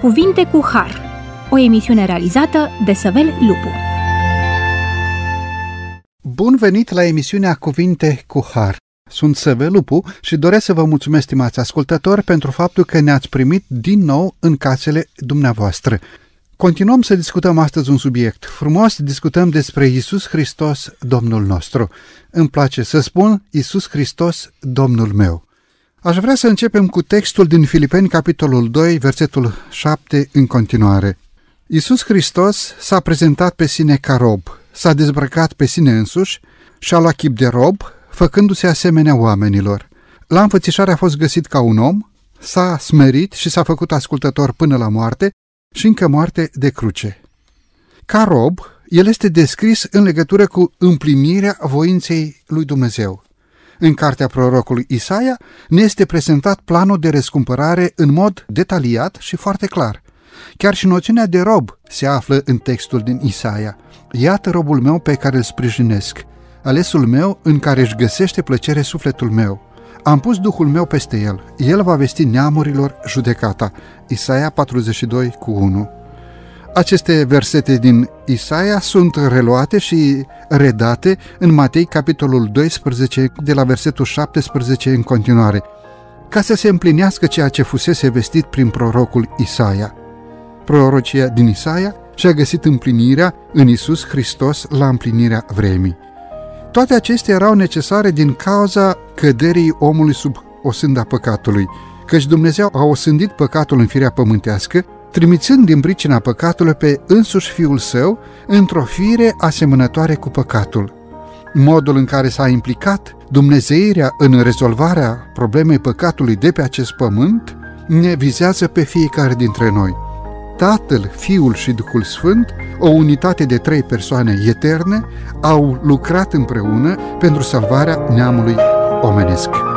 Cuvinte cu Har, o emisiune realizată de Săvel Lupu. Bun venit la emisiunea Cuvinte cu Har. Sunt Săvel Lupu și doresc să vă mulțumesc, stimați ascultători, pentru faptul că ne-ați primit din nou în casele dumneavoastră. Continuăm să discutăm astăzi un subiect frumos, discutăm despre Isus Hristos, Domnul nostru. Îmi place să spun Isus Hristos, Domnul meu. Aș vrea să începem cu textul din Filipeni, capitolul 2, versetul 7 în continuare. Isus Hristos s-a prezentat pe sine ca rob, s-a dezbrăcat pe sine însuși și a luat chip de rob, făcându-se asemenea oamenilor. La înfățișare a fost găsit ca un om, s-a smerit și s-a făcut ascultător până la moarte și încă moarte de cruce. Ca rob, el este descris în legătură cu împlinirea voinței lui Dumnezeu. În cartea prorocului Isaia ne este prezentat planul de răscumpărare în mod detaliat și foarte clar. Chiar și noțiunea de rob se află în textul din Isaia. Iată robul meu pe care îl sprijinesc, alesul meu în care își găsește plăcere sufletul meu. Am pus Duhul meu peste el, el va vesti neamurilor judecata. Isaia 42 cu 1 aceste versete din Isaia sunt reluate și redate în Matei, capitolul 12, de la versetul 17 în continuare, ca să se împlinească ceea ce fusese vestit prin prorocul Isaia. Prorocia din Isaia și-a găsit împlinirea în Isus Hristos la împlinirea vremii. Toate acestea erau necesare din cauza căderii omului sub osânda păcatului, căci Dumnezeu a osândit păcatul în firea pământească trimițând din pricina păcatului pe însuși Fiul Său într-o fire asemănătoare cu păcatul. Modul în care s-a implicat Dumnezeirea în rezolvarea problemei păcatului de pe acest pământ ne vizează pe fiecare dintre noi. Tatăl, Fiul și Duhul Sfânt, o unitate de trei persoane eterne, au lucrat împreună pentru salvarea neamului omenesc.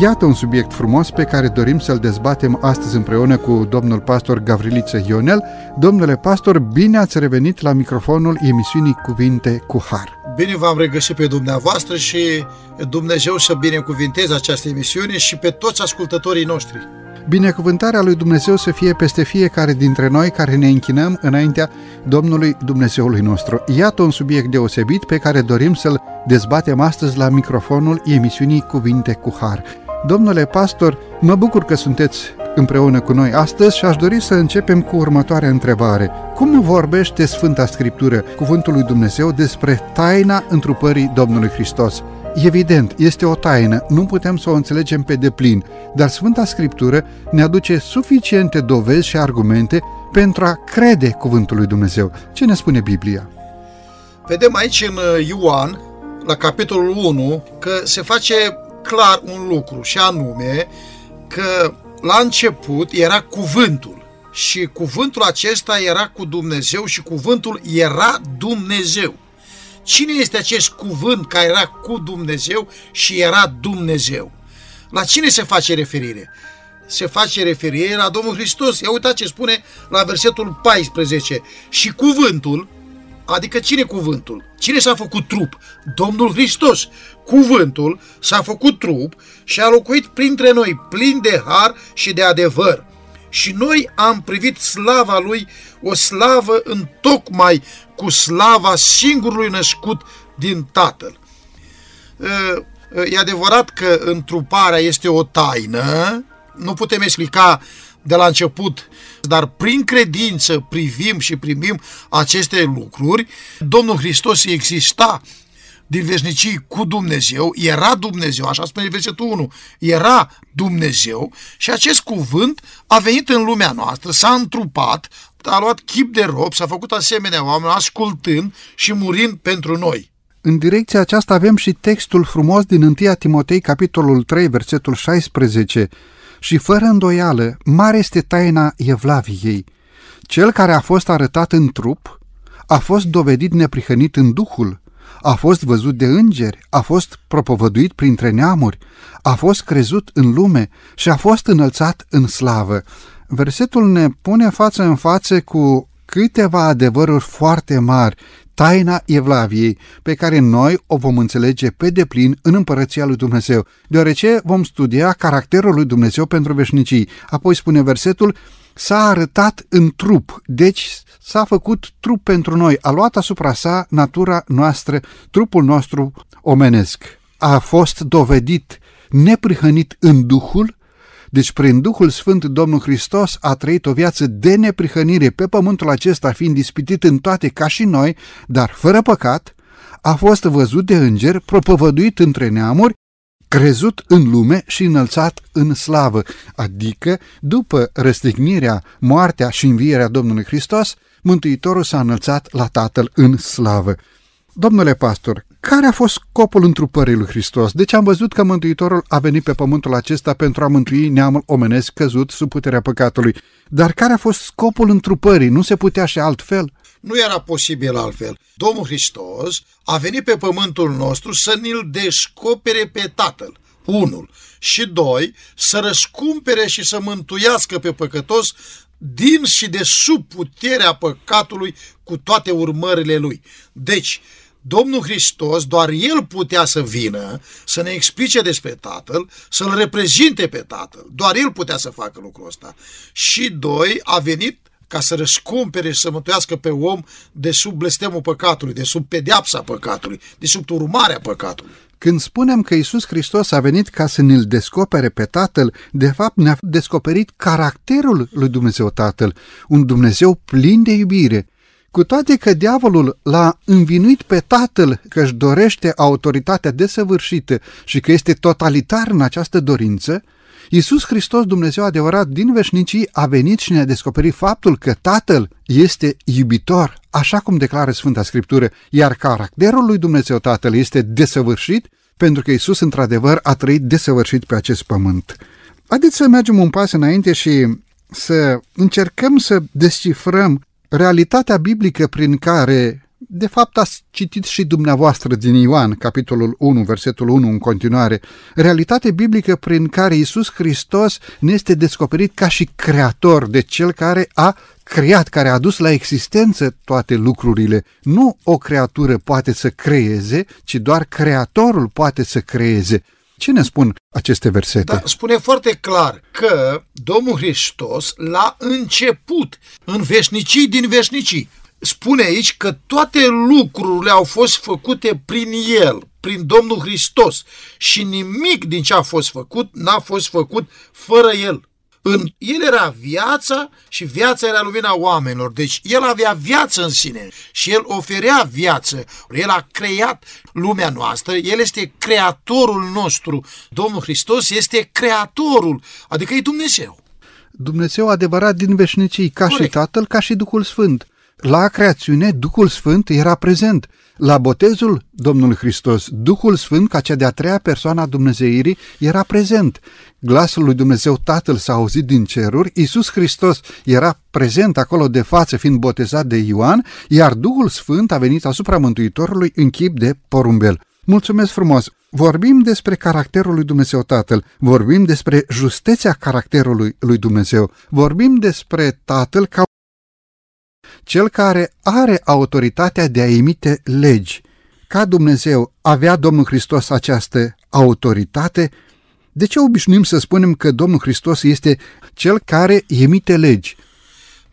Iată un subiect frumos pe care dorim să-l dezbatem astăzi împreună cu domnul pastor Gavriliță Ionel. Domnule pastor, bine ați revenit la microfonul emisiunii Cuvinte cu Har. Bine v-am regăsit pe dumneavoastră și Dumnezeu să binecuvinteze această emisiune și pe toți ascultătorii noștri. Binecuvântarea lui Dumnezeu să fie peste fiecare dintre noi care ne închinăm înaintea Domnului Dumnezeului nostru. Iată un subiect deosebit pe care dorim să-l dezbatem astăzi la microfonul emisiunii Cuvinte cu Har. Domnule pastor, mă bucur că sunteți împreună cu noi astăzi și aș dori să începem cu următoarea întrebare. Cum vorbește Sfânta Scriptură, Cuvântul lui Dumnezeu, despre taina întrupării Domnului Hristos? Evident, este o taină, nu putem să o înțelegem pe deplin, dar Sfânta Scriptură ne aduce suficiente dovezi și argumente pentru a crede Cuvântul lui Dumnezeu. Ce ne spune Biblia? Vedem aici în Ioan, la capitolul 1, că se face clar un lucru și anume că la început era cuvântul și cuvântul acesta era cu Dumnezeu și cuvântul era Dumnezeu. Cine este acest cuvânt care era cu Dumnezeu și era Dumnezeu? La cine se face referire? Se face referire la Domnul Hristos. Ia uitați ce spune la versetul 14. Și cuvântul Adică cine cuvântul? Cine s-a făcut trup? Domnul Hristos. Cuvântul s-a făcut trup și a locuit printre noi, plin de har și de adevăr. Și noi am privit slava lui, o slavă în tocmai cu slava singurului născut din Tatăl. E adevărat că întruparea este o taină, nu putem explica de la început, dar prin credință privim și primim aceste lucruri. Domnul Hristos exista din veșnicii cu Dumnezeu, era Dumnezeu, așa spune versetul 1, era Dumnezeu și acest cuvânt a venit în lumea noastră, s-a întrupat, a luat chip de rob, s-a făcut asemenea oameni, ascultând și murind pentru noi. În direcția aceasta avem și textul frumos din 1 Timotei, capitolul 3, versetul 16, și fără îndoială, mare este taina Evlaviei. Cel care a fost arătat în trup a fost dovedit neprihănit în Duhul, a fost văzut de îngeri, a fost propovăduit printre neamuri, a fost crezut în lume și a fost înălțat în slavă. Versetul ne pune față în față cu câteva adevăruri foarte mari, taina Evlaviei, pe care noi o vom înțelege pe deplin în împărăția lui Dumnezeu, deoarece vom studia caracterul lui Dumnezeu pentru veșnicii. Apoi spune versetul, s-a arătat în trup, deci s-a făcut trup pentru noi, a luat asupra sa natura noastră, trupul nostru omenesc. A fost dovedit neprihănit în Duhul, deci prin Duhul Sfânt Domnul Hristos a trăit o viață de neprihănire pe pământul acesta, fiind ispitit în toate ca și noi, dar fără păcat, a fost văzut de înger, propovăduit între neamuri, crezut în lume și înălțat în slavă, adică după răstignirea, moartea și învierea Domnului Hristos, Mântuitorul s-a înălțat la Tatăl în slavă. Domnule pastor, care a fost scopul întrupării lui Hristos? Deci am văzut că Mântuitorul a venit pe pământul acesta pentru a mântui neamul omenesc căzut sub puterea păcatului. Dar care a fost scopul întrupării? Nu se putea și altfel? Nu era posibil altfel. Domnul Hristos a venit pe pământul nostru să ne-l descopere pe Tatăl. Unul. Și doi, să răscumpere și să mântuiască pe păcătos din și de sub puterea păcatului cu toate urmările lui. Deci, Domnul Hristos, doar El putea să vină, să ne explice despre Tatăl, să-L reprezinte pe Tatăl. Doar El putea să facă lucrul ăsta. Și doi, a venit ca să răscumpere și să mântuiască pe om de sub blestemul păcatului, de sub pedeapsa păcatului, de sub urmarea păcatului. Când spunem că Isus Hristos a venit ca să ne-L descopere pe Tatăl, de fapt ne-a descoperit caracterul lui Dumnezeu Tatăl, un Dumnezeu plin de iubire, cu toate că diavolul l-a învinuit pe tatăl că își dorește autoritatea desăvârșită și că este totalitar în această dorință, Iisus Hristos, Dumnezeu adevărat din veșnicii, a venit și ne-a descoperit faptul că Tatăl este iubitor, așa cum declară Sfânta Scriptură, iar caracterul lui Dumnezeu Tatăl este desăvârșit, pentru că Iisus într-adevăr a trăit desăvârșit pe acest pământ. Haideți să mergem un pas înainte și să încercăm să descifrăm realitatea biblică prin care, de fapt ați citit și dumneavoastră din Ioan, capitolul 1, versetul 1 în continuare, realitatea biblică prin care Isus Hristos ne este descoperit ca și creator, de cel care a creat, care a adus la existență toate lucrurile. Nu o creatură poate să creeze, ci doar creatorul poate să creeze. Ce ne spun aceste versete? Da, spune foarte clar că Domnul Hristos la început, în veșnicii din veșnicii, spune aici că toate lucrurile au fost făcute prin El, prin Domnul Hristos și nimic din ce a fost făcut n-a fost făcut fără El. În el era viața și viața era lumina oamenilor. Deci el avea viață în sine și el oferea viață. El a creat lumea noastră, el este creatorul nostru. Domnul Hristos este creatorul, adică e Dumnezeu. Dumnezeu adevărat din veșnicii, ca Corect. și Tatăl, ca și Duhul Sfânt. La creațiune, Duhul Sfânt era prezent. La botezul Domnului Hristos, Duhul Sfânt, ca cea de-a treia persoană a Dumnezeirii, era prezent. Glasul lui Dumnezeu Tatăl s-a auzit din ceruri, Iisus Hristos era prezent acolo de față, fiind botezat de Ioan, iar Duhul Sfânt a venit asupra Mântuitorului în chip de porumbel. Mulțumesc frumos! Vorbim despre caracterul lui Dumnezeu Tatăl, vorbim despre justețea caracterului lui Dumnezeu, vorbim despre Tatăl ca cel care are autoritatea de a emite legi. Ca Dumnezeu avea Domnul Hristos această autoritate, de ce obișnuim să spunem că Domnul Hristos este cel care emite legi?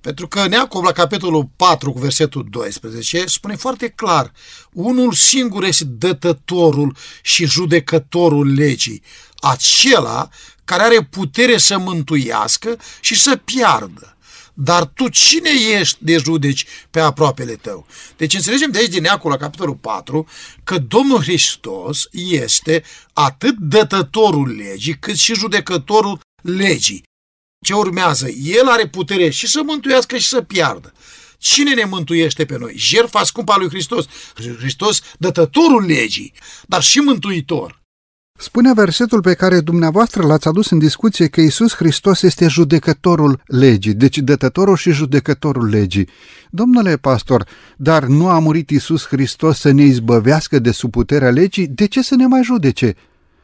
Pentru că Neacov la capitolul 4 cu versetul 12 spune foarte clar, unul singur este dătătorul și judecătorul legii, acela care are putere să mântuiască și să piardă. Dar tu cine ești de judeci pe aproapele tău? Deci înțelegem de aici din Neacul la capitolul 4 că Domnul Hristos este atât dătătorul legii cât și judecătorul legii. Ce urmează? El are putere și să mântuiască și să piardă. Cine ne mântuiește pe noi? Jertfa scumpă a lui Hristos. Hristos, dătătorul legii, dar și mântuitor. Spune versetul pe care dumneavoastră l-ați adus în discuție că Isus Hristos este judecătorul legii, deci dătătorul și judecătorul legii. Domnule pastor, dar nu a murit Isus Hristos să ne izbăvească de sub puterea legii? De ce să ne mai judece?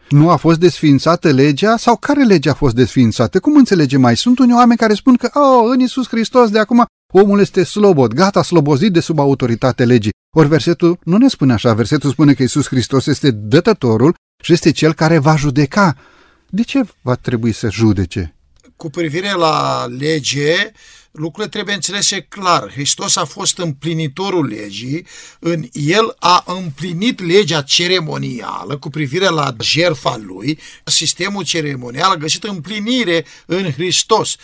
Nu a fost desființată legea? Sau care lege a fost desființată? Cum înțelegem mai? Sunt unii oameni care spun că oh, în Isus Hristos de acum Omul este slobod, gata, slobozit de sub autoritate legii. Ori versetul nu ne spune așa, versetul spune că Isus Hristos este dătătorul și este cel care va judeca. De ce va trebui să judece? Cu privire la lege, lucrurile trebuie înțelese clar. Hristos a fost împlinitorul legii, în el a împlinit legea ceremonială cu privire la jertfa lui, sistemul ceremonial a găsit împlinire în Hristos.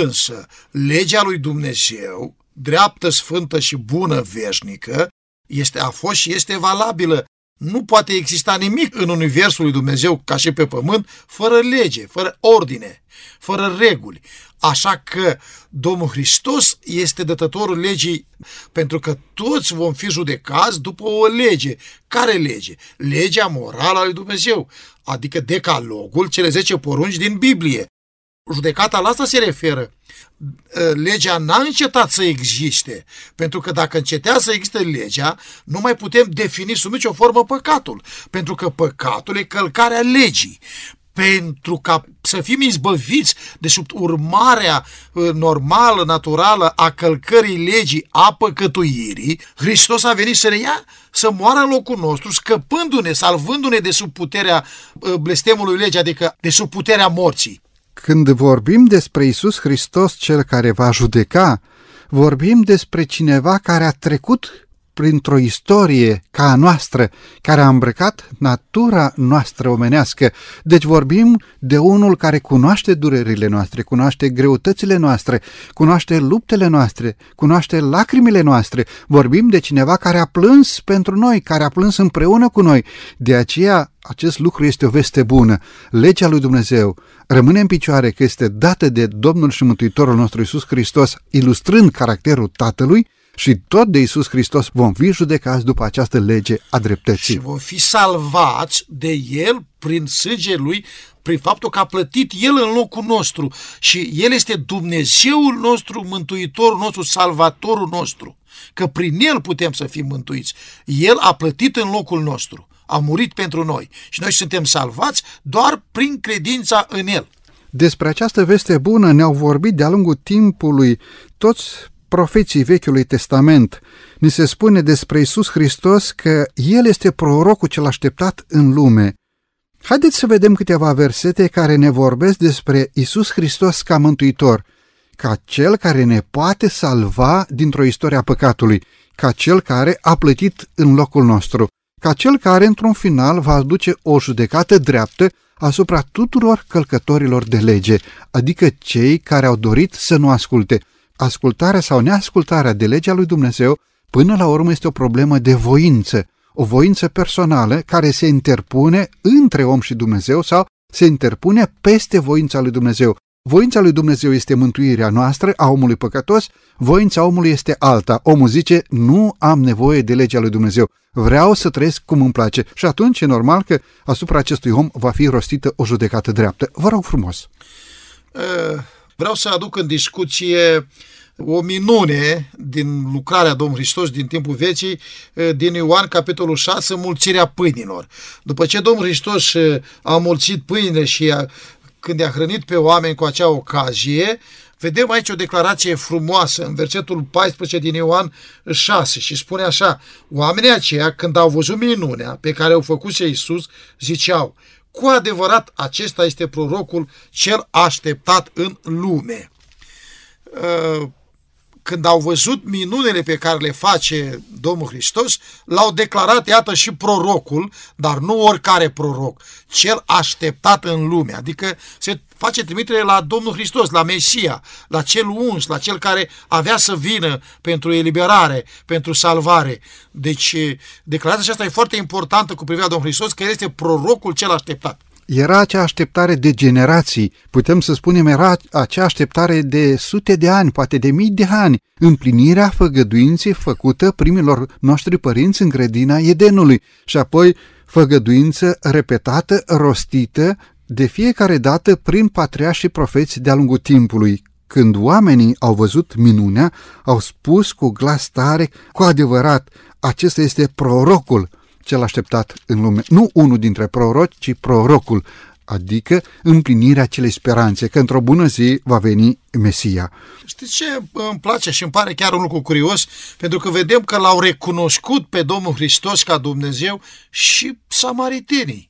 Însă, legea lui Dumnezeu, dreaptă, sfântă și bună veșnică, este, a fost și este valabilă nu poate exista nimic în Universul lui Dumnezeu, ca și pe pământ, fără lege, fără ordine, fără reguli. Așa că Domnul Hristos este dătătorul legii, pentru că toți vom fi judecați după o lege. Care lege? Legea morală a lui Dumnezeu, adică decalogul, cele 10 porunci din Biblie. Judecata la asta se referă. Ă, legea n-a încetat să existe, pentru că dacă încetea să existe legea, nu mai putem defini sub nicio formă păcatul, pentru că păcatul e călcarea legii pentru ca să fim izbăviți de sub urmarea ă, normală, naturală a călcării legii, a păcătuirii, Hristos a venit să ne ia, să moară în locul nostru, scăpându-ne, salvându-ne de sub puterea ă, blestemului legii, adică de sub puterea morții. Când vorbim despre Isus Hristos, cel care va judeca, vorbim despre cineva care a trecut printr-o istorie ca a noastră, care a îmbrăcat natura noastră omenească. Deci vorbim de unul care cunoaște durerile noastre, cunoaște greutățile noastre, cunoaște luptele noastre, cunoaște lacrimile noastre. Vorbim de cineva care a plâns pentru noi, care a plâns împreună cu noi. De aceea acest lucru este o veste bună. Legea lui Dumnezeu rămâne în picioare că este dată de Domnul și Mântuitorul nostru Isus Hristos, ilustrând caracterul Tatălui, și tot de Isus Hristos vom fi judecați după această lege a dreptății. Și vom fi salvați de El prin sângele Lui, prin faptul că a plătit El în locul nostru și El este Dumnezeul nostru, Mântuitorul nostru, Salvatorul nostru, că prin El putem să fim mântuiți. El a plătit în locul nostru, a murit pentru noi și noi suntem salvați doar prin credința în El. Despre această veste bună ne-au vorbit de-a lungul timpului toți profeții Vechiului Testament, ni se spune despre Isus Hristos că El este prorocul cel așteptat în lume. Haideți să vedem câteva versete care ne vorbesc despre Isus Hristos ca mântuitor, ca Cel care ne poate salva dintr-o istorie a păcatului, ca Cel care a plătit în locul nostru, ca Cel care într-un final va aduce o judecată dreaptă asupra tuturor călcătorilor de lege, adică cei care au dorit să nu asculte, ascultarea sau neascultarea de legea lui Dumnezeu, până la urmă este o problemă de voință, o voință personală care se interpune între om și Dumnezeu sau se interpune peste voința lui Dumnezeu. Voința lui Dumnezeu este mântuirea noastră, a omului păcătos, voința omului este alta. Omul zice, nu am nevoie de legea lui Dumnezeu, vreau să trăiesc cum îmi place. Și atunci e normal că asupra acestui om va fi rostită o judecată dreaptă. Vă rog frumos. Uh Vreau să aduc în discuție o minune din lucrarea Domnului Hristos din timpul vecii, din Ioan, capitolul 6, mulțirea pâinilor. După ce Domnul Hristos a mulțit pâinile și a, când i-a hrănit pe oameni cu acea ocazie, vedem aici o declarație frumoasă în versetul 14 din Ioan 6 și spune așa, oamenii aceia când au văzut minunea pe care o făcuse Iisus, ziceau, cu adevărat, acesta este prorocul cel așteptat în lume. Uh, când au văzut minunile pe care le face Domnul Hristos, l-au declarat, iată, și prorocul, dar nu oricare proroc, cel așteptat în lume. Adică se face trimitere la Domnul Hristos, la Mesia, la cel uns, la cel care avea să vină pentru eliberare, pentru salvare. Deci, declarația aceasta e foarte importantă cu privire la Domnul Hristos, că El este prorocul cel așteptat. Era acea așteptare de generații, putem să spunem, era acea așteptare de sute de ani, poate de mii de ani, împlinirea făgăduinței făcută primilor noștri părinți în grădina Edenului și apoi făgăduință repetată, rostită de fiecare dată prin patriași și profeți de-a lungul timpului. Când oamenii au văzut minunea, au spus cu glas tare, cu adevărat, acesta este prorocul cel așteptat în lume. Nu unul dintre proroci, ci prorocul. adică împlinirea acelei speranțe că într-o bună zi va veni Mesia. Știți ce îmi place și îmi pare chiar un lucru curios? Pentru că vedem că l-au recunoscut pe Domnul Hristos ca Dumnezeu și samaritenii.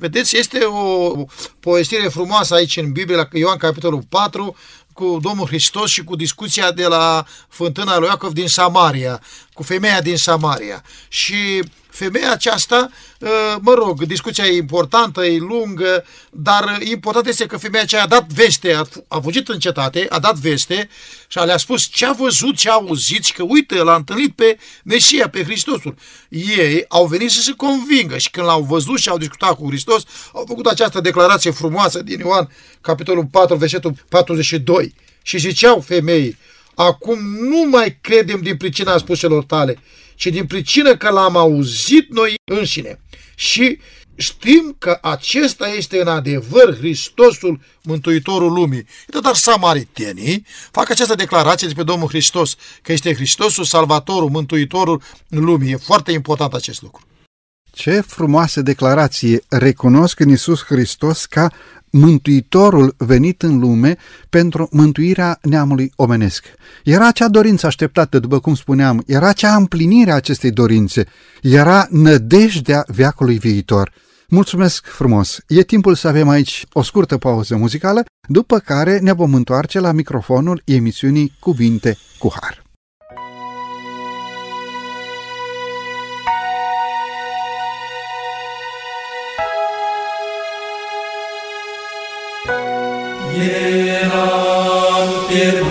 Vedeți, este o povestire frumoasă aici în Biblie, la Ioan capitolul 4, cu Domnul Hristos și cu discuția de la fântâna lui Iacov din Samaria, cu femeia din Samaria. Și femeia aceasta, ă, mă rog, discuția e importantă, e lungă, dar important este că femeia aceea a dat veste, a, a fugit în cetate, a dat veste și le-a spus ce a văzut, ce a auzit și că uite, l-a întâlnit pe Mesia, pe Hristosul. Ei au venit să se convingă și când l-au văzut și au discutat cu Hristos, au făcut această declarație frumoasă din Ioan, capitolul 4, versetul 42. Și ziceau femeii, acum nu mai credem din pricina spuselor tale, ci din pricină că l-am auzit noi înșine. Și știm că acesta este în adevăr Hristosul, Mântuitorul lumii. Dar samaritenii fac această declarație despre Domnul Hristos, că este Hristosul, Salvatorul, Mântuitorul lumii. E foarte important acest lucru. Ce frumoasă declarație! Recunosc în Isus Hristos ca Mântuitorul venit în lume pentru mântuirea neamului omenesc. Era acea dorință așteptată, după cum spuneam, era acea împlinire a acestei dorințe, era nădejdea veacului viitor. Mulțumesc frumos! E timpul să avem aici o scurtă pauză muzicală, după care ne vom întoarce la microfonul emisiunii Cuvinte cu Har. Eram pierdut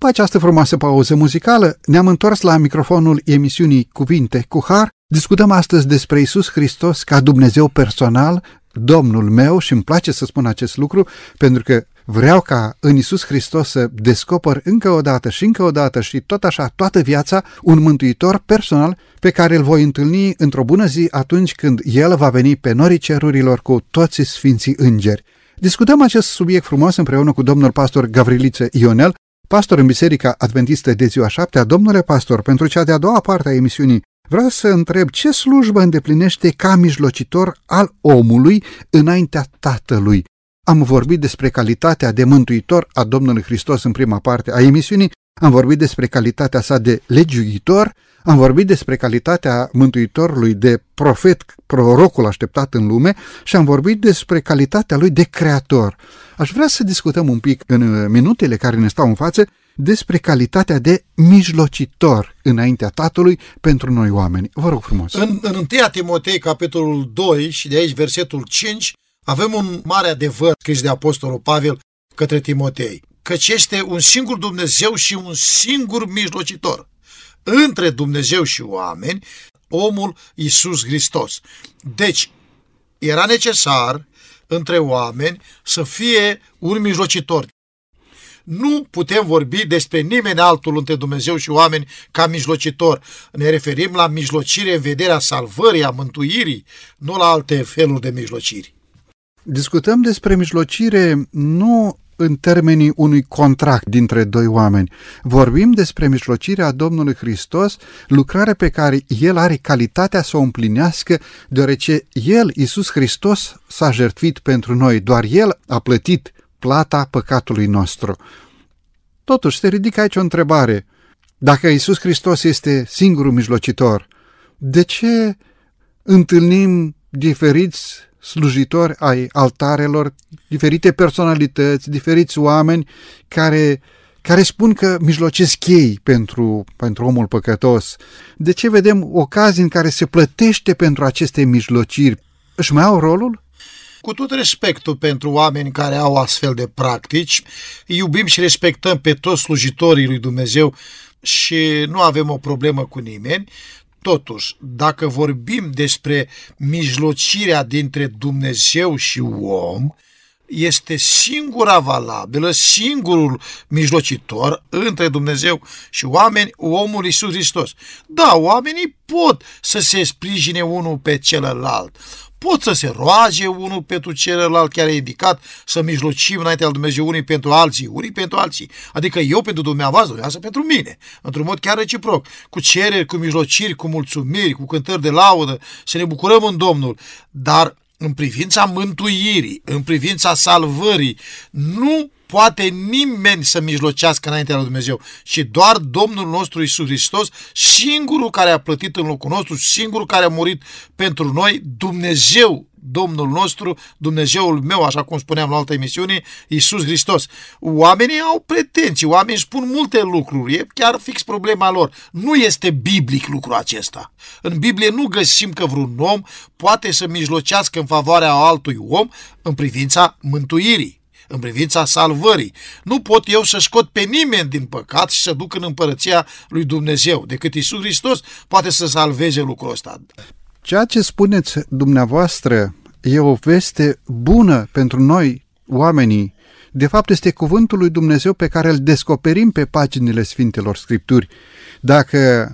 După această frumoasă pauză muzicală, ne-am întors la microfonul emisiunii Cuvinte cu Har. Discutăm astăzi despre Isus Hristos ca Dumnezeu personal, Domnul meu și îmi place să spun acest lucru pentru că vreau ca în Isus Hristos să descoper încă o dată și încă o dată și tot așa toată viața un mântuitor personal pe care îl voi întâlni într-o bună zi atunci când El va veni pe norii cerurilor cu toți sfinții îngeri. Discutăm acest subiect frumos împreună cu domnul pastor Gavriliță Ionel, pastor în Biserica Adventistă de ziua șaptea. Domnule pastor, pentru cea de-a doua parte a emisiunii, vreau să întreb ce slujbă îndeplinește ca mijlocitor al omului înaintea Tatălui. Am vorbit despre calitatea de mântuitor a Domnului Hristos în prima parte a emisiunii, am vorbit despre calitatea sa de legiuitor, am vorbit despre calitatea Mântuitorului de profet, prorocul așteptat în lume și am vorbit despre calitatea lui de creator. Aș vrea să discutăm un pic în minutele care ne stau în față despre calitatea de mijlocitor înaintea Tatălui pentru noi oameni. Vă rog frumos. În, în 1 Timotei, capitolul 2 și de aici versetul 5, avem un mare adevăr scris de Apostolul Pavel către Timotei, căci este un singur Dumnezeu și un singur mijlocitor între Dumnezeu și oameni, omul Isus Hristos. Deci, era necesar între oameni să fie un mijlocitor. Nu putem vorbi despre nimeni altul între Dumnezeu și oameni ca mijlocitor. Ne referim la mijlocire în vederea salvării, a mântuirii, nu la alte feluri de mijlociri. Discutăm despre mijlocire nu în termenii unui contract dintre doi oameni. Vorbim despre mijlocirea Domnului Hristos, lucrare pe care El are calitatea să o împlinească, deoarece El, Isus Hristos, s-a jertfit pentru noi. Doar El a plătit plata păcatului nostru. Totuși, se ridică aici o întrebare. Dacă Isus Hristos este singurul mijlocitor, de ce întâlnim diferiți slujitori ai altarelor, diferite personalități, diferiți oameni care, care spun că mijlocesc ei pentru, pentru omul păcătos. De ce vedem ocazii în care se plătește pentru aceste mijlociri? Își mai au rolul? Cu tot respectul pentru oameni care au astfel de practici, iubim și respectăm pe toți slujitorii lui Dumnezeu și nu avem o problemă cu nimeni, Totuși, dacă vorbim despre mijlocirea dintre Dumnezeu și om, este singura valabilă, singurul mijlocitor între Dumnezeu și oameni, omul Iisus Hristos. Da, oamenii pot să se sprijine unul pe celălalt, pot să se roage unul pentru celălalt, chiar e indicat să mijlocim înaintea lui Dumnezeu unii pentru alții, unii pentru alții. Adică eu pentru dumneavoastră, dumneavoastră pentru mine, într-un mod chiar reciproc, cu cereri, cu mijlociri, cu mulțumiri, cu cântări de laudă, să ne bucurăm în Domnul. Dar în privința mântuirii, în privința salvării, nu poate nimeni să mijlocească înaintea lui Dumnezeu, ci doar Domnul nostru Isus Hristos, singurul care a plătit în locul nostru, singurul care a murit pentru noi, Dumnezeu, Domnul nostru, Dumnezeul meu, așa cum spuneam la altă emisiune, Isus Hristos. Oamenii au pretenții, oamenii spun multe lucruri, e chiar fix problema lor. Nu este biblic lucrul acesta. În Biblie nu găsim că vreun om poate să mijlocească în favoarea altui om în privința mântuirii în privința salvării. Nu pot eu să scot pe nimeni din păcat și să duc în împărăția lui Dumnezeu, decât Isus Hristos poate să salveze lucrul ăsta. Ceea ce spuneți dumneavoastră e o veste bună pentru noi, oamenii. De fapt, este cuvântul lui Dumnezeu pe care îl descoperim pe paginile Sfintelor Scripturi. Dacă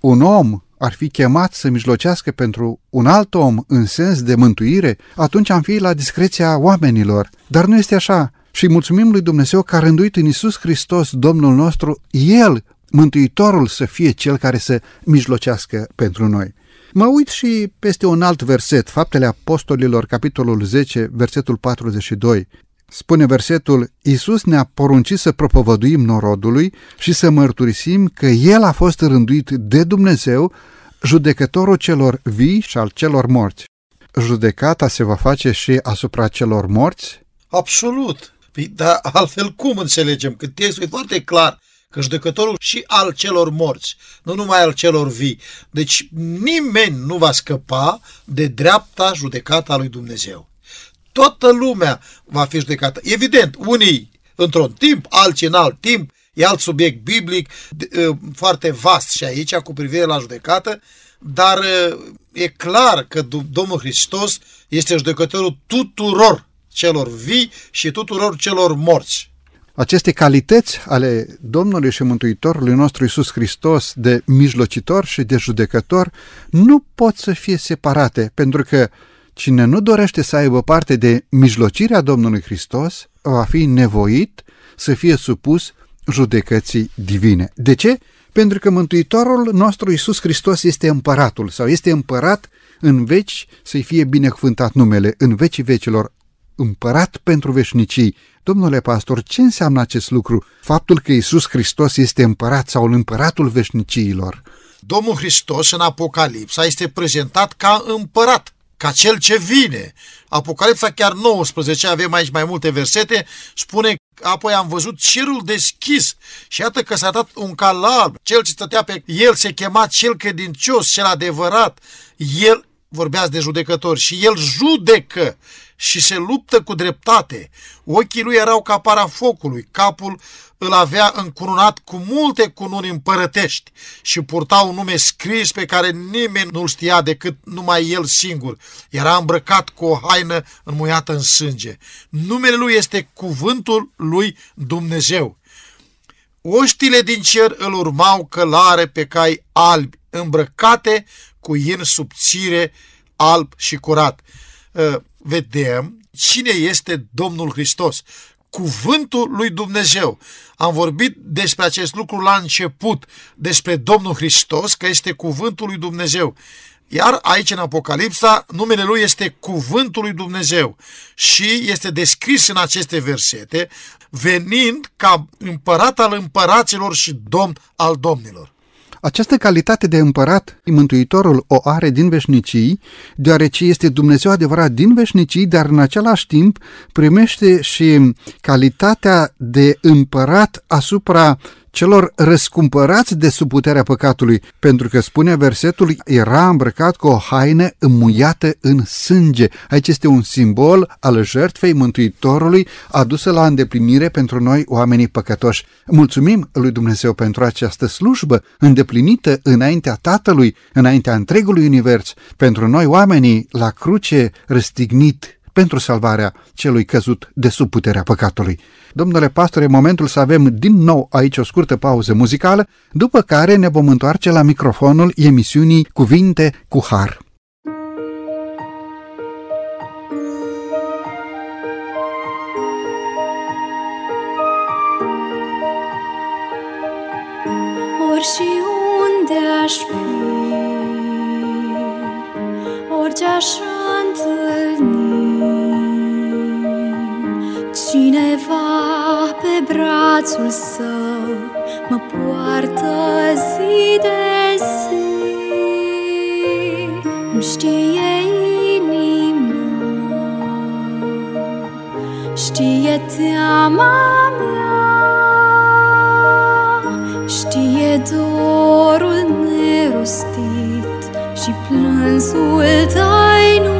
un om ar fi chemat să mijlocească pentru un alt om în sens de mântuire, atunci am fi la discreția oamenilor. Dar nu este așa. Și mulțumim lui Dumnezeu că a rânduit în Isus Hristos, Domnul nostru, El Mântuitorul să fie cel care să mijlocească pentru noi. Mă uit și peste un alt verset, Faptele Apostolilor, capitolul 10, versetul 42. Spune versetul, Iisus ne-a poruncit să propovăduim norodului și să mărturisim că El a fost rânduit de Dumnezeu, judecătorul celor vii și al celor morți. Judecata se va face și asupra celor morți? Absolut. Păi, dar altfel cum înțelegem? Că textul e foarte clar că judecătorul și al celor morți, nu numai al celor vii. Deci nimeni nu va scăpa de dreapta judecata lui Dumnezeu. Toată lumea va fi judecată. Evident, unii într-un timp, alții în alt timp, e alt subiect biblic foarte vast și aici cu privire la judecată, dar e clar că Domnul Hristos este judecătorul tuturor celor vii și tuturor celor morți. Aceste calități ale Domnului și Mântuitorului nostru Isus Hristos de mijlocitor și de judecător nu pot să fie separate, pentru că cine nu dorește să aibă parte de mijlocirea Domnului Hristos va fi nevoit să fie supus judecății divine. De ce? Pentru că Mântuitorul nostru Isus Hristos este împăratul sau este împărat în veci să-i fie binecuvântat numele în vecii vecilor împărat pentru veșnicii. Domnule pastor, ce înseamnă acest lucru? Faptul că Isus Hristos este împărat sau împăratul veșniciilor? Domnul Hristos în Apocalipsa este prezentat ca împărat, ca cel ce vine. Apocalipsa chiar 19, avem aici mai multe versete, spune apoi am văzut cerul deschis și iată că s-a dat un cal alb. Cel ce stătea pe el se chema cel credincios, cel adevărat. El, vorbeați de judecători, și el judecă și se luptă cu dreptate. Ochii lui erau ca para focului, capul îl avea încununat cu multe cununi împărătești și purta un nume scris pe care nimeni nu-l știa decât numai el singur. Era îmbrăcat cu o haină înmuiată în sânge. Numele lui este cuvântul lui Dumnezeu. Oștile din cer îl urmau călare pe cai albi, îmbrăcate cu in subțire, alb și curat. Ă, vedem cine este Domnul Hristos, cuvântul lui Dumnezeu. Am vorbit despre acest lucru la început, despre Domnul Hristos, că este cuvântul lui Dumnezeu. Iar aici în Apocalipsa, numele lui este cuvântul lui Dumnezeu și este descris în aceste versete, venind ca împărat al împăraților și domn al domnilor. Această calitate de împărat, Mântuitorul o are din veșnicii, deoarece este Dumnezeu adevărat din veșnicii, dar în același timp primește și calitatea de împărat asupra celor răscumpărați de sub puterea păcatului, pentru că spune versetul, era îmbrăcat cu o haină înmuiată în sânge. Aici este un simbol al jertfei Mântuitorului adusă la îndeplinire pentru noi oamenii păcătoși. Mulțumim lui Dumnezeu pentru această slujbă îndeplinită înaintea Tatălui, înaintea întregului univers, pentru noi oamenii la cruce răstignit pentru salvarea celui căzut de sub puterea păcatului. Domnule pastor, e momentul să avem din nou aici o scurtă pauză muzicală, după care ne vom întoarce la microfonul emisiunii Cuvinte cu Har. Ori și unde aș fi, orice aș pe brațul său mă poartă zi de zi. Îmi știe inima, știe teama mea Știe dorul nerostit și plânsul tainuit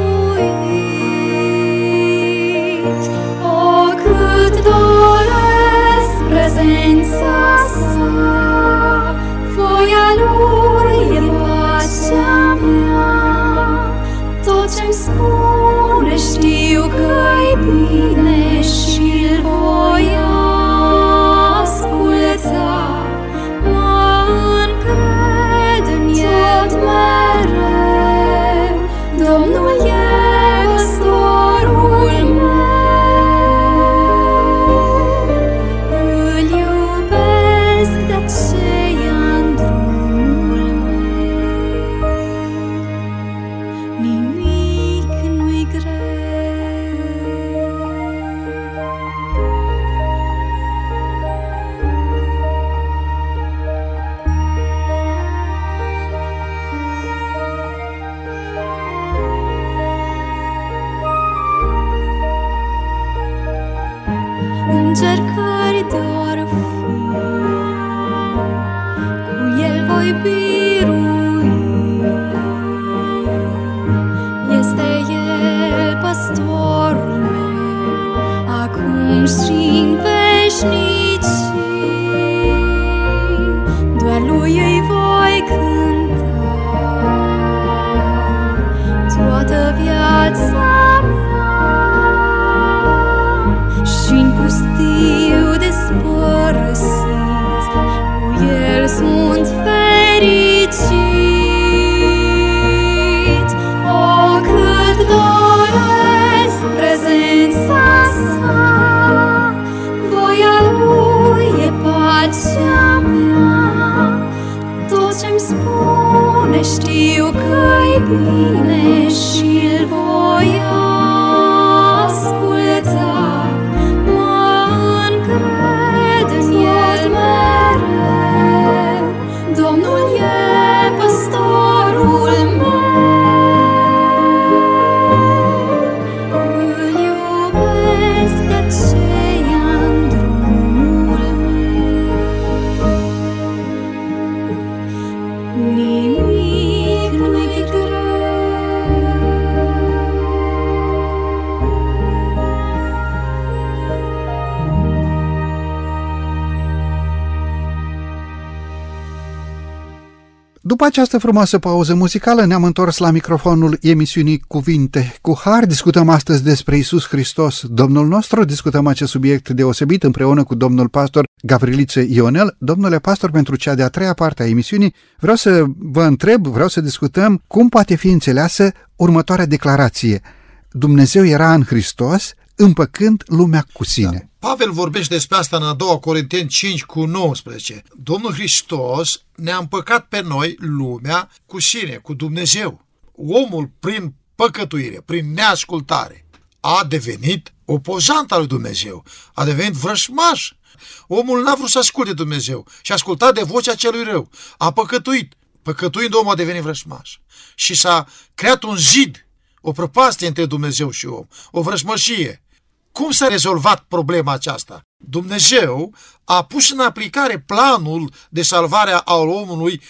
După această frumoasă pauză muzicală ne-am întors la microfonul emisiunii Cuvinte cu Har. Discutăm astăzi despre Isus Hristos, Domnul nostru. Discutăm acest subiect deosebit împreună cu domnul pastor Gavrilițe Ionel. Domnule pastor, pentru cea de-a treia parte a emisiunii, vreau să vă întreb, vreau să discutăm cum poate fi înțeleasă următoarea declarație. Dumnezeu era în Hristos, împăcând lumea cu sine. Pavel vorbește despre asta în a doua Corinteni 5 cu 19. Domnul Hristos ne-a împăcat pe noi, lumea, cu sine, cu Dumnezeu. Omul, prin păcătuire, prin neascultare, a devenit opozant al lui Dumnezeu, a devenit vrășmaș. Omul n-a vrut să asculte Dumnezeu și a ascultat de vocea celui rău. A păcătuit. Păcătuind, omul a devenit vrășmaș. Și s-a creat un zid, o prăpastie între Dumnezeu și om, o vrășmășie. Cum s-a rezolvat problema aceasta? Dumnezeu a pus în aplicare planul de salvare al omului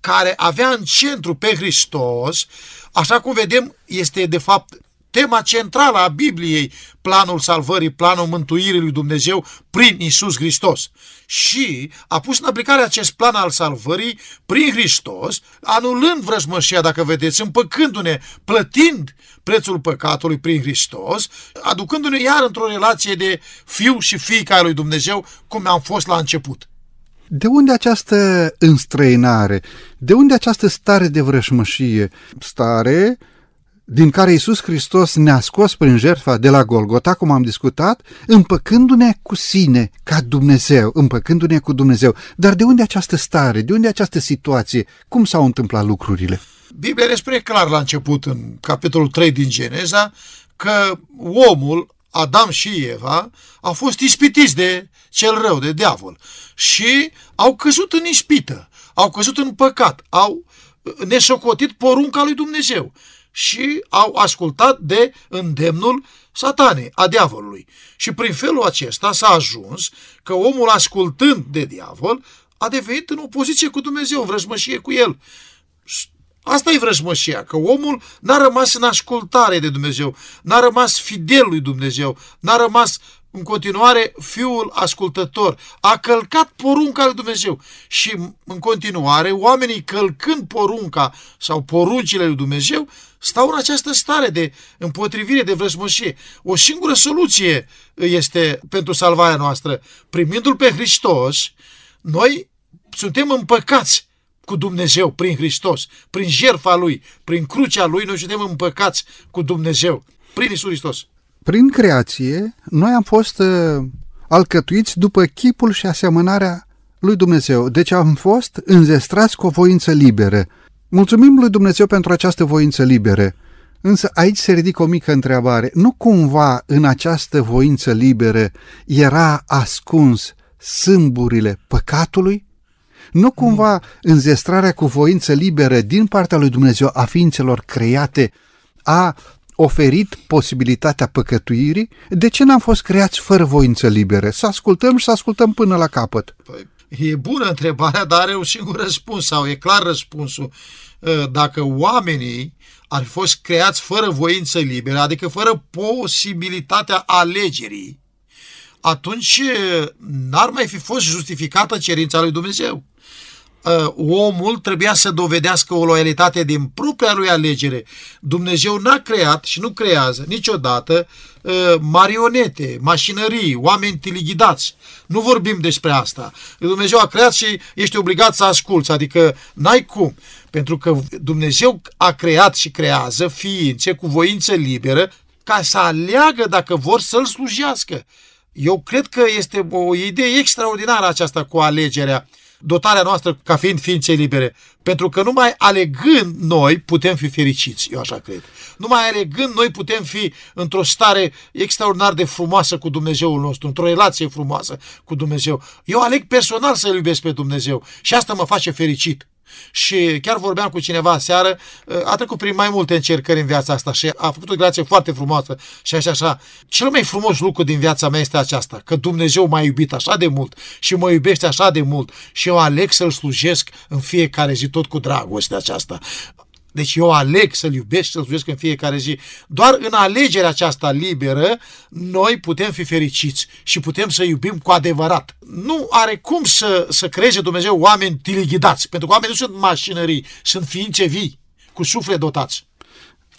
care avea în centru pe Hristos, așa cum vedem, este de fapt tema centrală a Bibliei, planul salvării, planul mântuirii lui Dumnezeu prin Isus Hristos. Și a pus în aplicare acest plan al salvării prin Hristos, anulând vrăjmășia, dacă vedeți, împăcându-ne, plătind prețul păcatului prin Hristos, aducându-ne iar într-o relație de fiu și fiica lui Dumnezeu, cum am fost la început. De unde această înstrăinare? De unde această stare de vrășmășie? Stare din care Isus Hristos ne-a scos prin jertfa de la Golgota, cum am discutat, împăcându-ne cu sine ca Dumnezeu, împăcându-ne cu Dumnezeu. Dar de unde această stare? De unde această situație? Cum s-au întâmplat lucrurile? Biblia ne spune clar la început, în capitolul 3 din Geneza, că omul, Adam și Eva, au fost ispitiți de cel rău, de diavol, și au căzut în ispită, au căzut în păcat, au nesocotit porunca lui Dumnezeu și au ascultat de îndemnul satanei, a diavolului. Și prin felul acesta s-a ajuns că omul ascultând de diavol a devenit în opoziție cu Dumnezeu, în vrăjmășie cu el. Asta e vrăjmășia, că omul n-a rămas în ascultare de Dumnezeu, n-a rămas fidel lui Dumnezeu, n-a rămas în continuare fiul ascultător, a călcat porunca lui Dumnezeu și în continuare oamenii călcând porunca sau poruncile lui Dumnezeu stau în această stare de împotrivire, de vrăjmășie. O singură soluție este pentru salvarea noastră. Primindu-L pe Hristos, noi suntem împăcați cu Dumnezeu prin Hristos, prin jertfa Lui, prin crucea Lui, noi suntem împăcați cu Dumnezeu, prin Isus Hristos. Prin creație, noi am fost uh, alcătuiți după chipul și asemănarea lui Dumnezeu. Deci am fost înzestrați cu o voință liberă. Mulțumim lui Dumnezeu pentru această voință liberă. Însă aici se ridică o mică întrebare. Nu cumva în această voință liberă era ascuns sâmburile păcatului? Nu cumva înzestrarea cu voință liberă din partea lui Dumnezeu a ființelor create a oferit posibilitatea păcătuirii? De ce n-am fost creați fără voință liberă? Să ascultăm și să ascultăm până la capăt. Păi, e bună întrebarea, dar are un singur răspuns sau e clar răspunsul. Ă, Dacă oamenii ar fi fost creați fără voință liberă, adică fără posibilitatea alegerii, atunci n-ar mai fi fost justificată cerința lui Dumnezeu. Uh, omul trebuia să dovedească o loialitate din propria lui alegere. Dumnezeu n-a creat și nu creează niciodată uh, marionete, mașinării, oameni teleghidați. Nu vorbim despre asta. Dumnezeu a creat și ești obligat să asculți, adică n-ai cum. Pentru că Dumnezeu a creat și creează ființe cu voință liberă ca să aleagă dacă vor să-L slujească. Eu cred că este o idee extraordinară aceasta cu alegerea dotarea noastră ca fiind ființe libere. Pentru că numai alegând noi putem fi fericiți, eu așa cred. Numai alegând noi putem fi într-o stare extraordinar de frumoasă cu Dumnezeul nostru, într-o relație frumoasă cu Dumnezeu. Eu aleg personal să-L iubesc pe Dumnezeu și asta mă face fericit. Și chiar vorbeam cu cineva seară, a trecut prin mai multe încercări în viața asta și a făcut o declarație foarte frumoasă și așa, așa. Cel mai frumos lucru din viața mea este aceasta, că Dumnezeu m-a iubit așa de mult și mă iubește așa de mult și eu aleg să-L slujesc în fiecare zi tot cu dragoste aceasta. Deci eu aleg să-L iubesc și să-L slujesc în fiecare zi. Doar în alegerea aceasta liberă, noi putem fi fericiți și putem să iubim cu adevărat. Nu are cum să, să creeze Dumnezeu oameni tilighidați, pentru că oamenii nu sunt mașinării, sunt ființe vii, cu suflet dotați.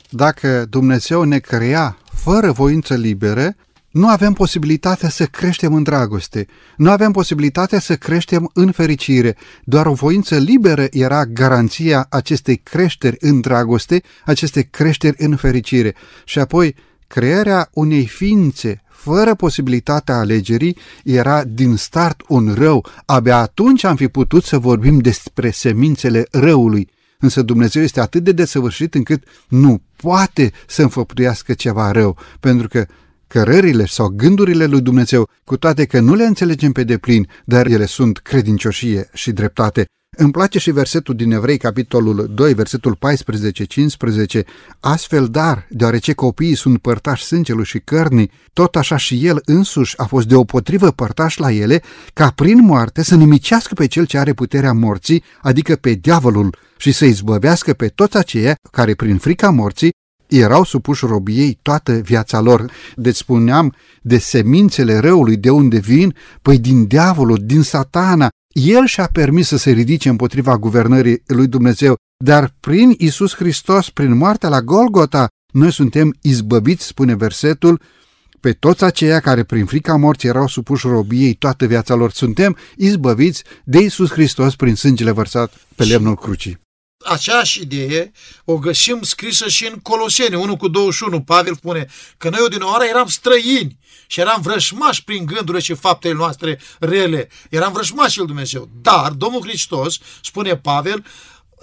Dacă Dumnezeu ne crea fără voință liberă, nu avem posibilitatea să creștem în dragoste, nu avem posibilitatea să creștem în fericire. Doar o voință liberă era garanția acestei creșteri în dragoste, acestei creșteri în fericire. Și apoi, crearea unei ființe fără posibilitatea alegerii era din start un rău. Abia atunci am fi putut să vorbim despre semințele răului. Însă Dumnezeu este atât de desăvârșit încât nu poate să înfăptuiască ceva rău, pentru că cărările sau gândurile lui Dumnezeu, cu toate că nu le înțelegem pe deplin, dar ele sunt credincioșie și dreptate. Îmi place și versetul din Evrei, capitolul 2, versetul 14-15, astfel dar, deoarece copiii sunt părtași sângelui și cărnii, tot așa și el însuși a fost deopotrivă părtaș la ele, ca prin moarte să nimicească pe cel ce are puterea morții, adică pe diavolul, și să izbăvească pe toți aceia care prin frica morții erau supuși robiei toată viața lor. Deci spuneam de semințele răului, de unde vin? Păi din diavolul, din satana. El și-a permis să se ridice împotriva guvernării lui Dumnezeu, dar prin Isus Hristos, prin moartea la Golgota, noi suntem izbăviți, spune versetul, pe toți aceia care prin frica morții erau supuși robiei toată viața lor. Suntem izbăviți de Isus Hristos prin sângele vărsat pe lemnul crucii aceeași idee o găsim scrisă și în Coloseni 1 cu 21. Pavel spune că noi odinoară eram străini și eram vrășmași prin gândurile și faptele noastre rele. Eram vrășmași lui Dumnezeu. Dar Domnul Hristos, spune Pavel,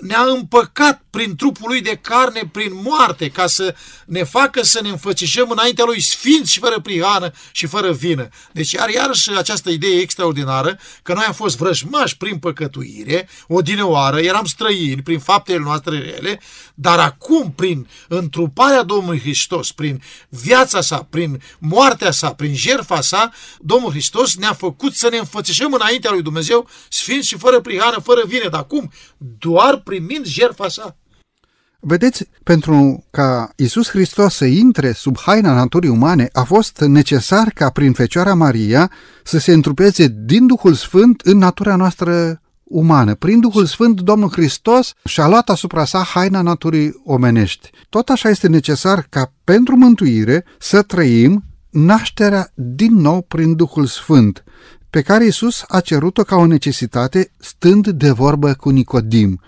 ne-a împăcat prin trupul lui de carne, prin moarte, ca să ne facă să ne înfățișăm înaintea lui sfinț și fără prihană și fără vină. Deci iar iarăși această idee extraordinară că noi am fost vrăjmași prin păcătuire, o dineoară, eram străini prin faptele noastre rele, dar acum prin întruparea Domnului Hristos, prin viața sa, prin moartea sa, prin jertfa sa, Domnul Hristos ne-a făcut să ne înfățișăm înaintea lui Dumnezeu sfinț și fără prihană, fără vină. Dar acum? Doar primind jertfa sa. Vedeți, pentru ca Isus Hristos să intre sub haina naturii umane, a fost necesar ca prin Fecioara Maria să se întrupeze din Duhul Sfânt în natura noastră umană. Prin Duhul Sfânt, Domnul Hristos și-a luat asupra sa haina naturii omenești. Tot așa este necesar ca pentru mântuire să trăim nașterea din nou prin Duhul Sfânt, pe care Isus a cerut-o ca o necesitate stând de vorbă cu Nicodim.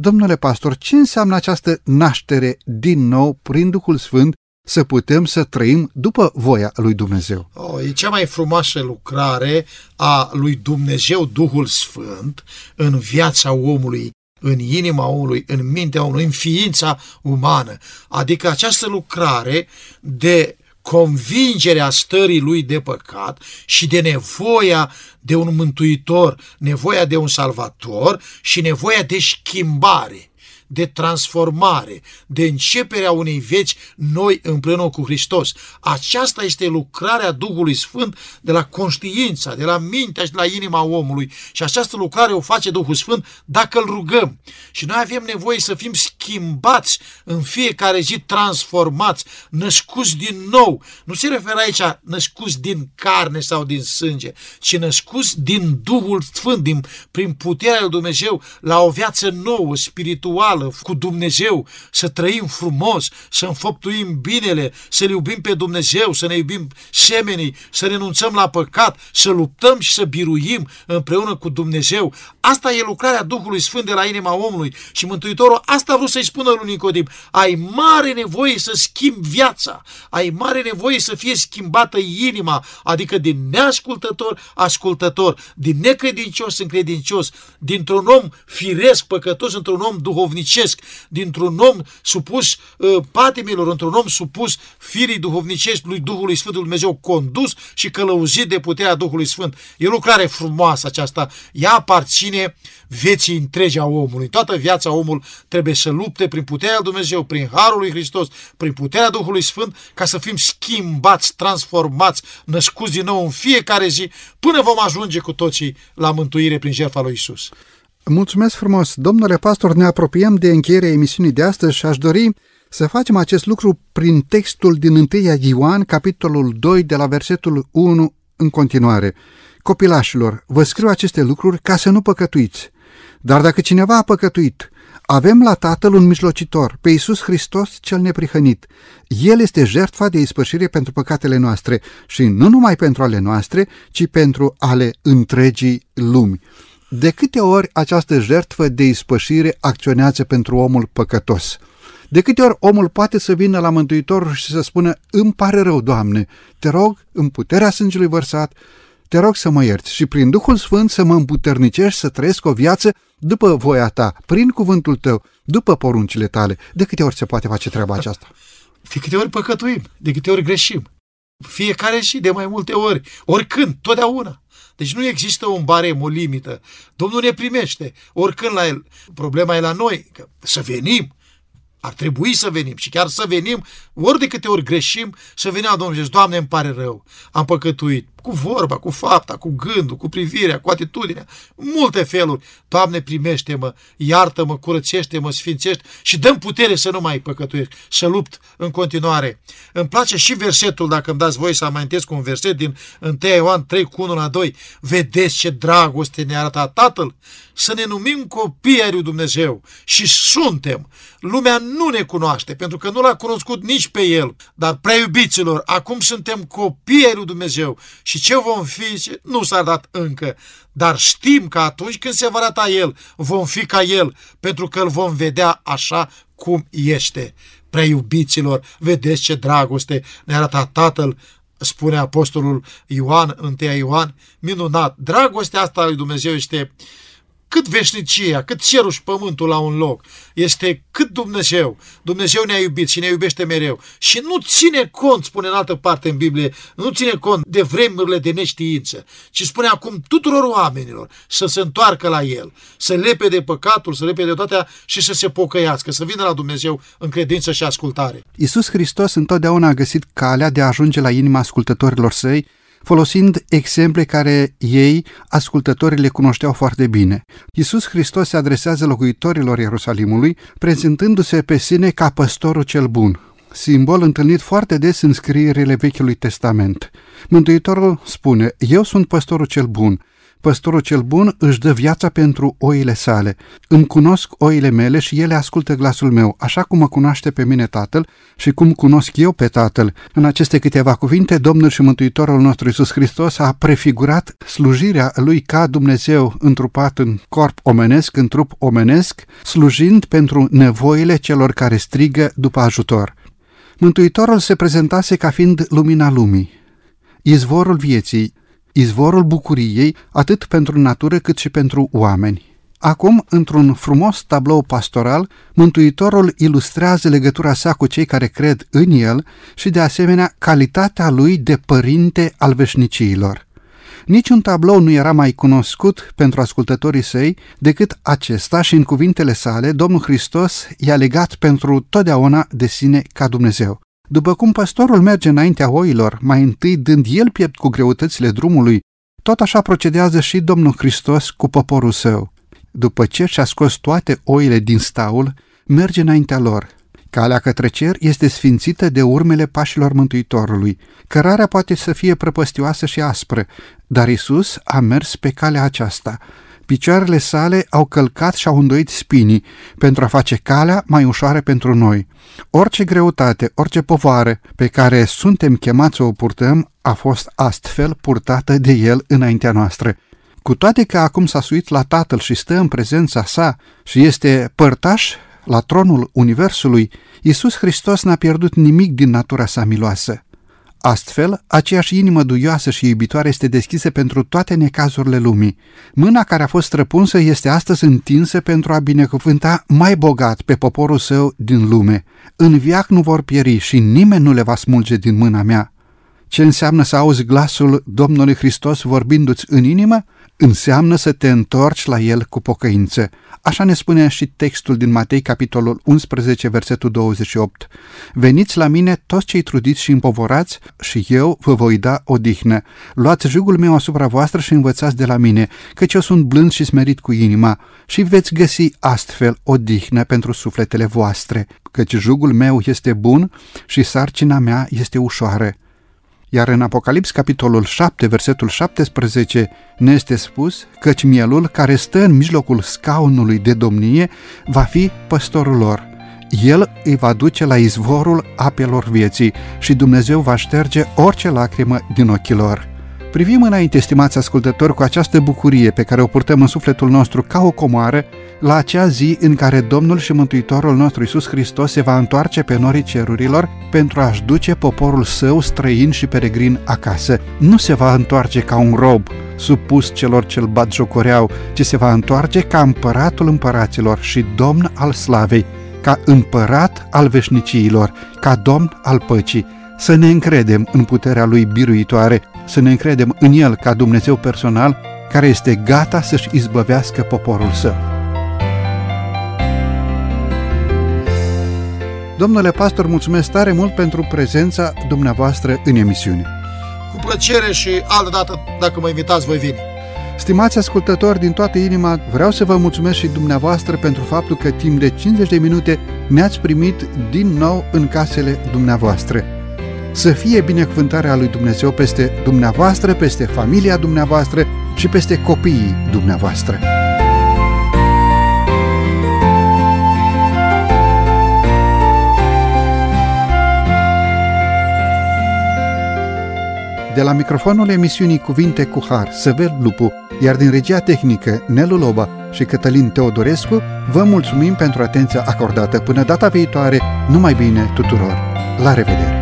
Domnule pastor, ce înseamnă această naștere din nou prin Duhul Sfânt să putem să trăim după voia lui Dumnezeu? Oh, e cea mai frumoasă lucrare a lui Dumnezeu Duhul Sfânt în viața omului în inima omului, în mintea omului, în ființa umană. Adică această lucrare de convingerea stării lui de păcat și de nevoia de un mântuitor, nevoia de un salvator și nevoia de schimbare de transformare, de începerea unei vieți noi împreună cu Hristos. Aceasta este lucrarea Duhului Sfânt de la conștiința, de la mintea și de la inima omului. Și această lucrare o face Duhul Sfânt dacă îl rugăm. Și noi avem nevoie să fim schimbați în fiecare zi, transformați, născuți din nou. Nu se referă aici născuți din carne sau din sânge, ci născuți din Duhul Sfânt, din, prin puterea lui Dumnezeu, la o viață nouă, spirituală, reală cu Dumnezeu, să trăim frumos, să înfăptuim binele, să-L iubim pe Dumnezeu, să ne iubim semenii, să renunțăm la păcat, să luptăm și să biruim împreună cu Dumnezeu. Asta e lucrarea Duhului Sfânt de la inima omului și Mântuitorul asta a vrut să să-i spună lui Nicodim, ai mare nevoie să schimbi viața, ai mare nevoie să fie schimbată inima, adică din neascultător, ascultător, din necredincios în credincios, dintr-un om firesc, păcătos, într-un om duhovnicesc, dintr-un om supus uh, patimilor, într-un om supus firii duhovnicești lui Duhului Sfântului Dumnezeu, condus și călăuzit de puterea Duhului Sfânt. E o lucrare frumoasă aceasta. Ea aparține vieții întregi a omului. Toată viața omul trebuie să lupte prin puterea lui Dumnezeu, prin Harul lui Hristos, prin puterea Duhului Sfânt, ca să fim schimbați, transformați, născuți din nou în fiecare zi, până vom ajunge cu toții la mântuire prin jertfa lui Isus. Mulțumesc frumos! Domnule pastor, ne apropiem de încheierea emisiunii de astăzi și aș dori să facem acest lucru prin textul din 1 Ioan, capitolul 2, de la versetul 1 în continuare. Copilașilor, vă scriu aceste lucruri ca să nu păcătuiți. Dar dacă cineva a păcătuit, avem la Tatăl un mijlocitor, pe Iisus Hristos cel neprihănit. El este jertfa de ispășire pentru păcatele noastre și nu numai pentru ale noastre, ci pentru ale întregii lumi. De câte ori această jertfă de ispășire acționează pentru omul păcătos? De câte ori omul poate să vină la Mântuitor și să spună, îmi pare rău, Doamne, te rog, în puterea sângelui vărsat, te rog să mă ierți și prin Duhul Sfânt să mă împuternicești să trăiesc o viață după voia ta, prin cuvântul tău, după poruncile tale. De câte ori se poate face treaba aceasta? De câte ori păcătuim, de câte ori greșim. Fiecare și de mai multe ori, oricând, totdeauna. Deci nu există un barem, o limită. Domnul ne primește, oricând la el. Problema e la noi, că să venim, ar trebui să venim și chiar să venim, ori de câte ori greșim, să venim la Domnul și Doamne, îmi pare rău, am păcătuit, cu vorba, cu fapta, cu gândul, cu privirea, cu atitudinea, multe feluri. Doamne, primește-mă, iartă-mă, curățește-mă, sfințește și dăm putere să nu mai păcătuiesc, să lupt în continuare. Îmi place și versetul, dacă îmi dați voi să amintesc un verset din 1 Ioan 3 cu 1 la 2. Vedeți ce dragoste ne arată Tatăl? Să ne numim copii ai lui Dumnezeu și suntem. Lumea nu ne cunoaște, pentru că nu l-a cunoscut nici pe El, dar prea iubiților, acum suntem copii ai lui Dumnezeu și ce vom fi, nu s-a dat încă, dar știm că atunci când se va arăta El, vom fi ca El, pentru că îl vom vedea așa cum este. Prea iubiților, vedeți ce dragoste ne arată Tatăl, spune Apostolul Ioan, 1 Ioan, minunat. Dragostea asta lui Dumnezeu este cât veșnicia, cât cerul și pământul la un loc. Este cât Dumnezeu. Dumnezeu ne-a iubit și ne iubește mereu. Și nu ține cont, spune în altă parte în Biblie, nu ține cont de vremurile de neștiință, ci spune acum tuturor oamenilor să se întoarcă la El, să lepe de păcatul, să lepe de toate și să se pocăiască, să vină la Dumnezeu în credință și ascultare. Iisus Hristos întotdeauna a găsit calea de a ajunge la inima ascultătorilor săi folosind exemple care ei, ascultătorii, le cunoșteau foarte bine. Iisus Hristos se adresează locuitorilor Ierusalimului, prezentându-se pe sine ca păstorul cel bun, simbol întâlnit foarte des în scrierile Vechiului Testament. Mântuitorul spune, Eu sunt păstorul cel bun, Păstorul cel bun își dă viața pentru oile sale. Îmi cunosc oile mele și ele ascultă glasul meu, așa cum mă cunoaște pe mine Tatăl și cum cunosc eu pe Tatăl. În aceste câteva cuvinte, Domnul și Mântuitorul nostru Isus Hristos a prefigurat slujirea lui ca Dumnezeu întrupat în corp omenesc, în trup omenesc, slujind pentru nevoile celor care strigă după ajutor. Mântuitorul se prezentase ca fiind lumina lumii, izvorul vieții, izvorul bucuriei atât pentru natură cât și pentru oameni. Acum, într-un frumos tablou pastoral, Mântuitorul ilustrează legătura sa cu cei care cred în el și, de asemenea, calitatea lui de părinte al veșniciilor. Niciun tablou nu era mai cunoscut pentru ascultătorii săi decât acesta și în cuvintele sale Domnul Hristos i-a legat pentru totdeauna de sine ca Dumnezeu. După cum păstorul merge înaintea oilor, mai întâi dând el piept cu greutățile drumului, tot așa procedează și Domnul Hristos cu poporul său. După ce și-a scos toate oile din staul, merge înaintea lor. Calea către cer este sfințită de urmele pașilor Mântuitorului. Cărarea poate să fie prăpăstioasă și aspră, dar Isus a mers pe calea aceasta. Picioarele sale au călcat și au îndoit spinii pentru a face calea mai ușoară pentru noi. Orice greutate, orice povară pe care suntem chemați să o purtăm a fost astfel purtată de El înaintea noastră. Cu toate că acum s-a suit la Tatăl și stă în prezența sa și este părtaș la tronul Universului, Iisus Hristos n-a pierdut nimic din natura sa miloasă. Astfel, aceeași inimă duioasă și iubitoare este deschisă pentru toate necazurile lumii. Mâna care a fost străpunsă este astăzi întinsă pentru a binecuvânta mai bogat pe poporul său din lume. În viac nu vor pieri și nimeni nu le va smulge din mâna mea. Ce înseamnă să auzi glasul Domnului Hristos vorbindu-ți în inimă? Înseamnă să te întorci la El cu pocăință. Așa ne spune și textul din Matei, capitolul 11, versetul 28. Veniți la mine toți cei trudiți și împovorați și eu vă voi da odihnă. Luați jugul meu asupra voastră și învățați de la mine, căci eu sunt blând și smerit cu inima și veți găsi astfel odihnă pentru sufletele voastre, căci jugul meu este bun și sarcina mea este ușoară. Iar în Apocalips, capitolul 7, versetul 17, ne este spus căci mielul care stă în mijlocul scaunului de domnie va fi păstorul lor. El îi va duce la izvorul apelor vieții și Dumnezeu va șterge orice lacrimă din ochii lor. Privim înainte, stimați ascultători, cu această bucurie pe care o purtăm în sufletul nostru ca o comoară, la acea zi în care Domnul și Mântuitorul nostru Isus Hristos se va întoarce pe norii cerurilor pentru a-și duce poporul său străin și peregrin acasă. Nu se va întoarce ca un rob, supus celor ce-l bat jocoreau, ci se va întoarce ca împăratul împăraților și domn al slavei, ca împărat al veșniciilor, ca domn al păcii. Să ne încredem în puterea lui biruitoare, să ne încredem în el ca Dumnezeu personal, care este gata să-și izbăvească poporul său. Domnule pastor, mulțumesc tare mult pentru prezența dumneavoastră în emisiune. Cu plăcere și altă dată, dacă mă invitați, voi veni. Stimați ascultători, din toată inima vreau să vă mulțumesc și dumneavoastră pentru faptul că timp de 50 de minute ne-ați primit din nou în casele dumneavoastră. Să fie binecuvântarea lui Dumnezeu peste dumneavoastră, peste familia dumneavoastră și peste copiii dumneavoastră. De la microfonul emisiunii Cuvinte cu Har, Săvel Lupu, iar din regia tehnică Nelu Loba și Cătălin Teodorescu, vă mulțumim pentru atenția acordată. Până data viitoare, numai bine tuturor! La revedere!